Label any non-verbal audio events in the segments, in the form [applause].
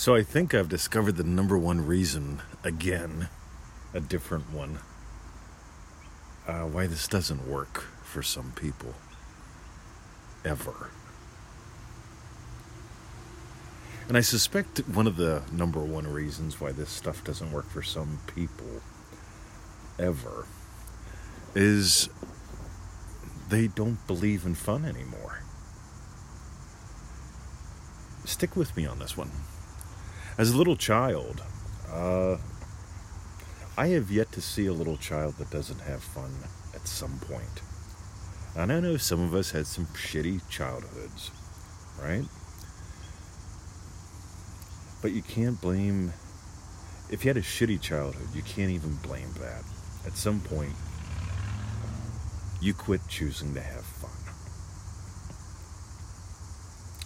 So I think I've discovered the number one reason again, a different one, uh, why this doesn't work for some people. Ever. And I suspect one of the number one reasons why this stuff doesn't work for some people ever is they don't believe in fun anymore. Stick with me on this one. As a little child, uh, I have yet to see a little child that doesn't have fun at some point. And I know some of us had some shitty childhoods, right? But you can't blame, if you had a shitty childhood, you can't even blame that. At some point, you quit choosing to have fun.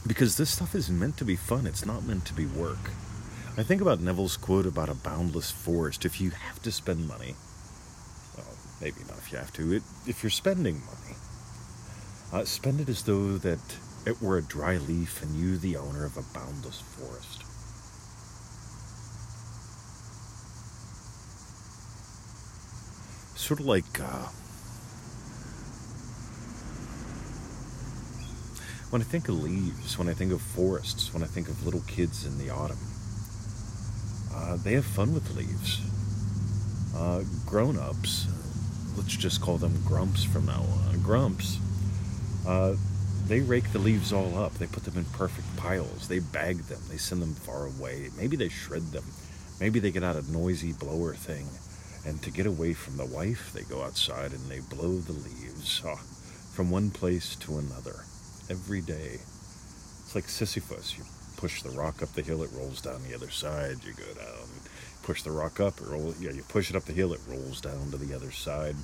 Because this stuff is meant to be fun, it's not meant to be work. I think about Neville's quote about a boundless forest. If you have to spend money, well, maybe not if you have to, it, if you're spending money, uh, spend it as though that it were a dry leaf and you the owner of a boundless forest. Sort of like uh, when I think of leaves, when I think of forests, when I think of little kids in the autumn, uh, they have fun with leaves. Uh, Grown ups, let's just call them grumps from now on, grumps, uh, they rake the leaves all up. They put them in perfect piles. They bag them. They send them far away. Maybe they shred them. Maybe they get out a noisy blower thing. And to get away from the wife, they go outside and they blow the leaves uh, from one place to another every day. It's like Sisyphus. You push the rock up the hill, it rolls down the other side. You go down, push the rock up, it roll, yeah, you push it up the hill, it rolls down to the other side.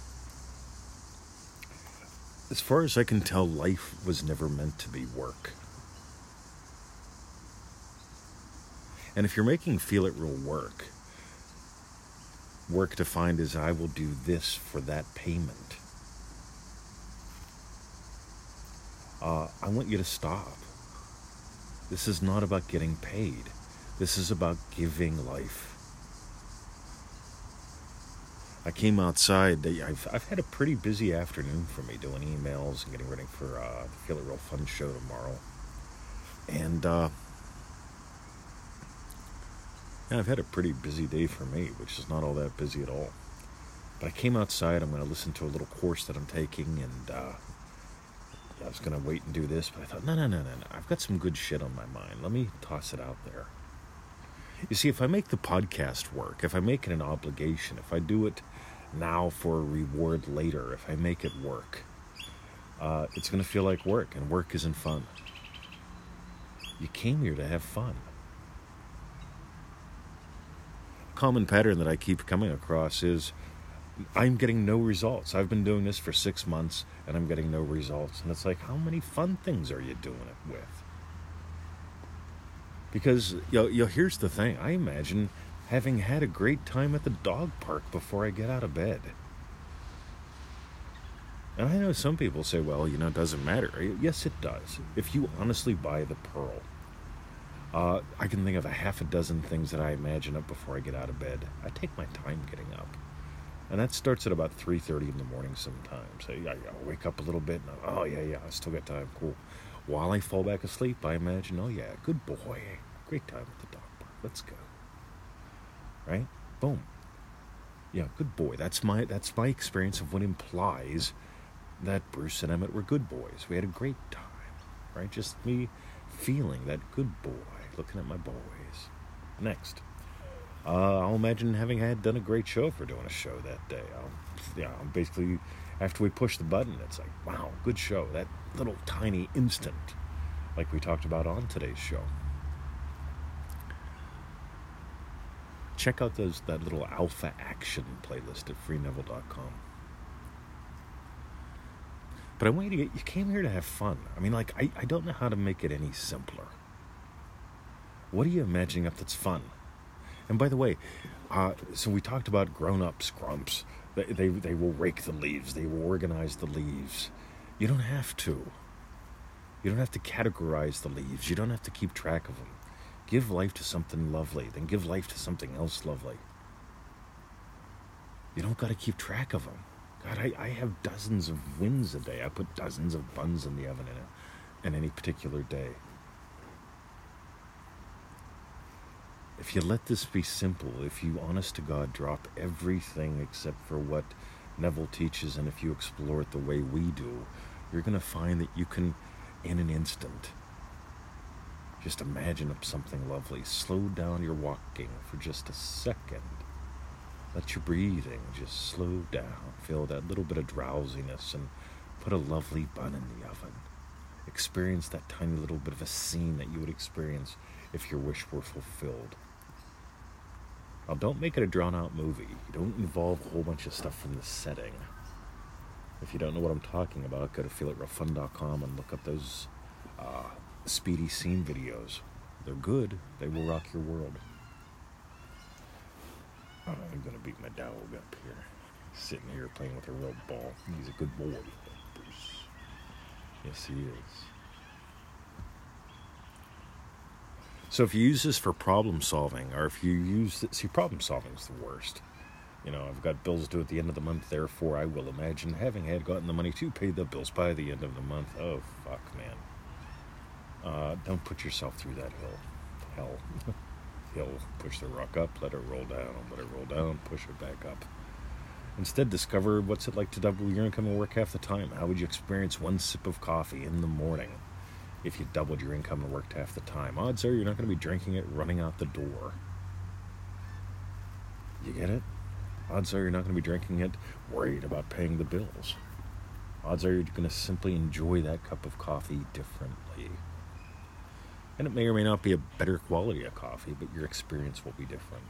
As far as I can tell, life was never meant to be work. And if you're making feel it real work, work defined as I will do this for that payment, uh, I want you to stop. This is not about getting paid. This is about giving life. I came outside. I've, I've had a pretty busy afternoon for me doing emails and getting ready for uh, the Feel It Real Fun show tomorrow. And uh, yeah, I've had a pretty busy day for me, which is not all that busy at all. But I came outside. I'm going to listen to a little course that I'm taking, and uh, I was going to wait and do this, but I thought, no, no, no, no, no. I've got some good shit on my mind. Let me toss it out there. You see, if I make the podcast work, if I make it an obligation, if I do it now for a reward later, if I make it work, uh, it's going to feel like work, and work isn't fun. You came here to have fun. A common pattern that I keep coming across is I'm getting no results. I've been doing this for six months and I'm getting no results. And it's like, how many fun things are you doing it with? Because, you know, you know, here's the thing I imagine having had a great time at the dog park before I get out of bed. And I know some people say, well, you know, it doesn't matter. Yes, it does. If you honestly buy the pearl, uh, I can think of a half a dozen things that I imagine up before I get out of bed. I take my time getting up and that starts at about 3.30 in the morning sometimes. I, I, wake up a little bit and I'm, oh yeah yeah i still got time. Cool. While i fall back asleep i imagine oh yeah good boy. Great time at the dog park let's go. Right? Boom. Yeah good boy. That's my that's my experience of what implies that bruce and emmett were good boys. We had a great time right? Just me feeling that good boy looking at my boys. Next uh, I'll imagine having had done a great show for doing a show that day. I'll, yeah, basically, after we push the button, it's like, wow, good show. That little tiny instant, like we talked about on today's show. Check out those that little alpha action playlist at freeneville.com. But I want you to get, you came here to have fun. I mean, like, I, I don't know how to make it any simpler. What are you imagining up that's fun? And by the way, uh, so we talked about grown-up grumps. They, they, they will rake the leaves. They will organize the leaves. You don't have to. You don't have to categorize the leaves. You don't have to keep track of them. Give life to something lovely, then give life to something else lovely. You don't got to keep track of them. God, I, I have dozens of wins a day. I put dozens of buns in the oven in, a, in any particular day. If you let this be simple, if you, honest to God, drop everything except for what Neville teaches, and if you explore it the way we do, you're going to find that you can, in an instant, just imagine up something lovely. Slow down your walking for just a second. Let your breathing just slow down. Feel that little bit of drowsiness and put a lovely bun in the oven. Experience that tiny little bit of a scene that you would experience if your wish were fulfilled. Now, don't make it a drawn out movie. Don't involve a whole bunch of stuff from the setting. If you don't know what I'm talking about, go to feelitrealfun.com and look up those uh, speedy scene videos. They're good, they will rock your world. Oh, I'm gonna beat my dog up here. sitting here playing with a real ball. He's a good boy, Bruce. Yes, he is. So if you use this for problem solving, or if you use this, see, problem solving is the worst. You know, I've got bills due at the end of the month, therefore I will imagine having had gotten the money to pay the bills by the end of the month. Oh, fuck, man. Uh, don't put yourself through that hill. Hell. [laughs] hill. Push the rock up, let it roll down, let it roll down, push it back up. Instead, discover what's it like to double your income and work half the time. How would you experience one sip of coffee in the morning? If you doubled your income and worked half the time. Odds are you're not going to be drinking it running out the door. You get it? Odds are you're not going to be drinking it worried about paying the bills. Odds are you're going to simply enjoy that cup of coffee differently. And it may or may not be a better quality of coffee, but your experience will be different.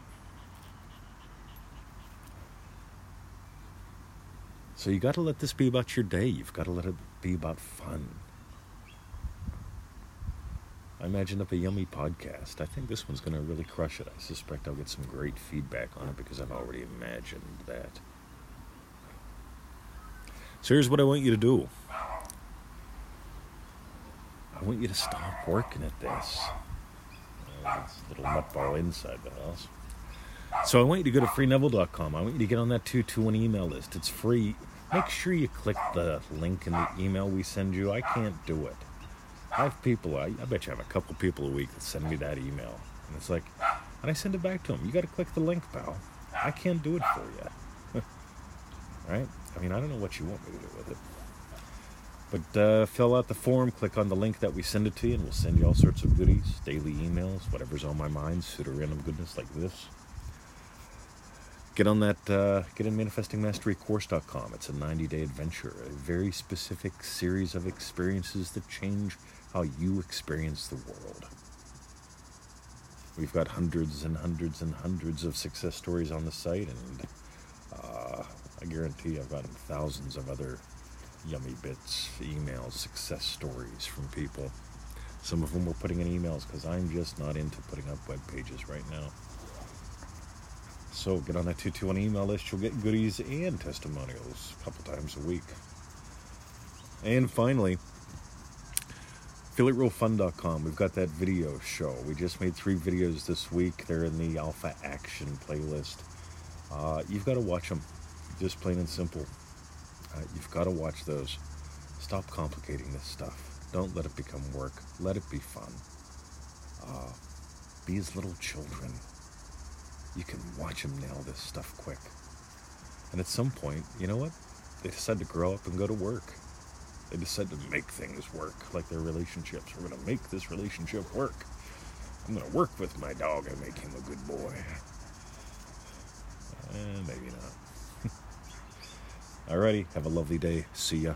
So you got to let this be about your day. You've got to let it be about fun. I imagined up a yummy podcast. I think this one's going to really crush it. I suspect I'll get some great feedback on it because I've already imagined that. So here's what I want you to do I want you to stop working at this. Uh, this little nutball inside the house. So I want you to go to freeneville.com. I want you to get on that 221 email list. It's free. Make sure you click the link in the email we send you. I can't do it. I have people, I, I bet you have a couple people a week that send me that email. And it's like, and I send it back to them. You got to click the link, pal. I can't do it for you. [laughs] right? I mean, I don't know what you want me to do with it. But uh, fill out the form, click on the link that we send it to you, and we'll send you all sorts of goodies, daily emails, whatever's on my mind, pseudo random goodness like this. Get on that, uh, get in manifestingmasterycourse.com. It's a 90 day adventure, a very specific series of experiences that change how you experience the world. We've got hundreds and hundreds and hundreds of success stories on the site, and uh, I guarantee I've gotten thousands of other yummy bits, emails, success stories from people. Some of them we're putting in emails because I'm just not into putting up web pages right now. So get on that 221 email list. You'll get goodies and testimonials a couple times a week. And finally, FeelItRealFun.com. We've got that video show. We just made three videos this week. They're in the Alpha Action playlist. Uh, you've got to watch them, just plain and simple. Uh, you've got to watch those. Stop complicating this stuff. Don't let it become work. Let it be fun. Uh, be as little children. You can watch them nail this stuff quick. And at some point, you know what? They decide to grow up and go to work. They decide to make things work, like their relationships. We're going to make this relationship work. I'm going to work with my dog and make him a good boy. Eh, maybe not. [laughs] Alrighty, have a lovely day. See ya.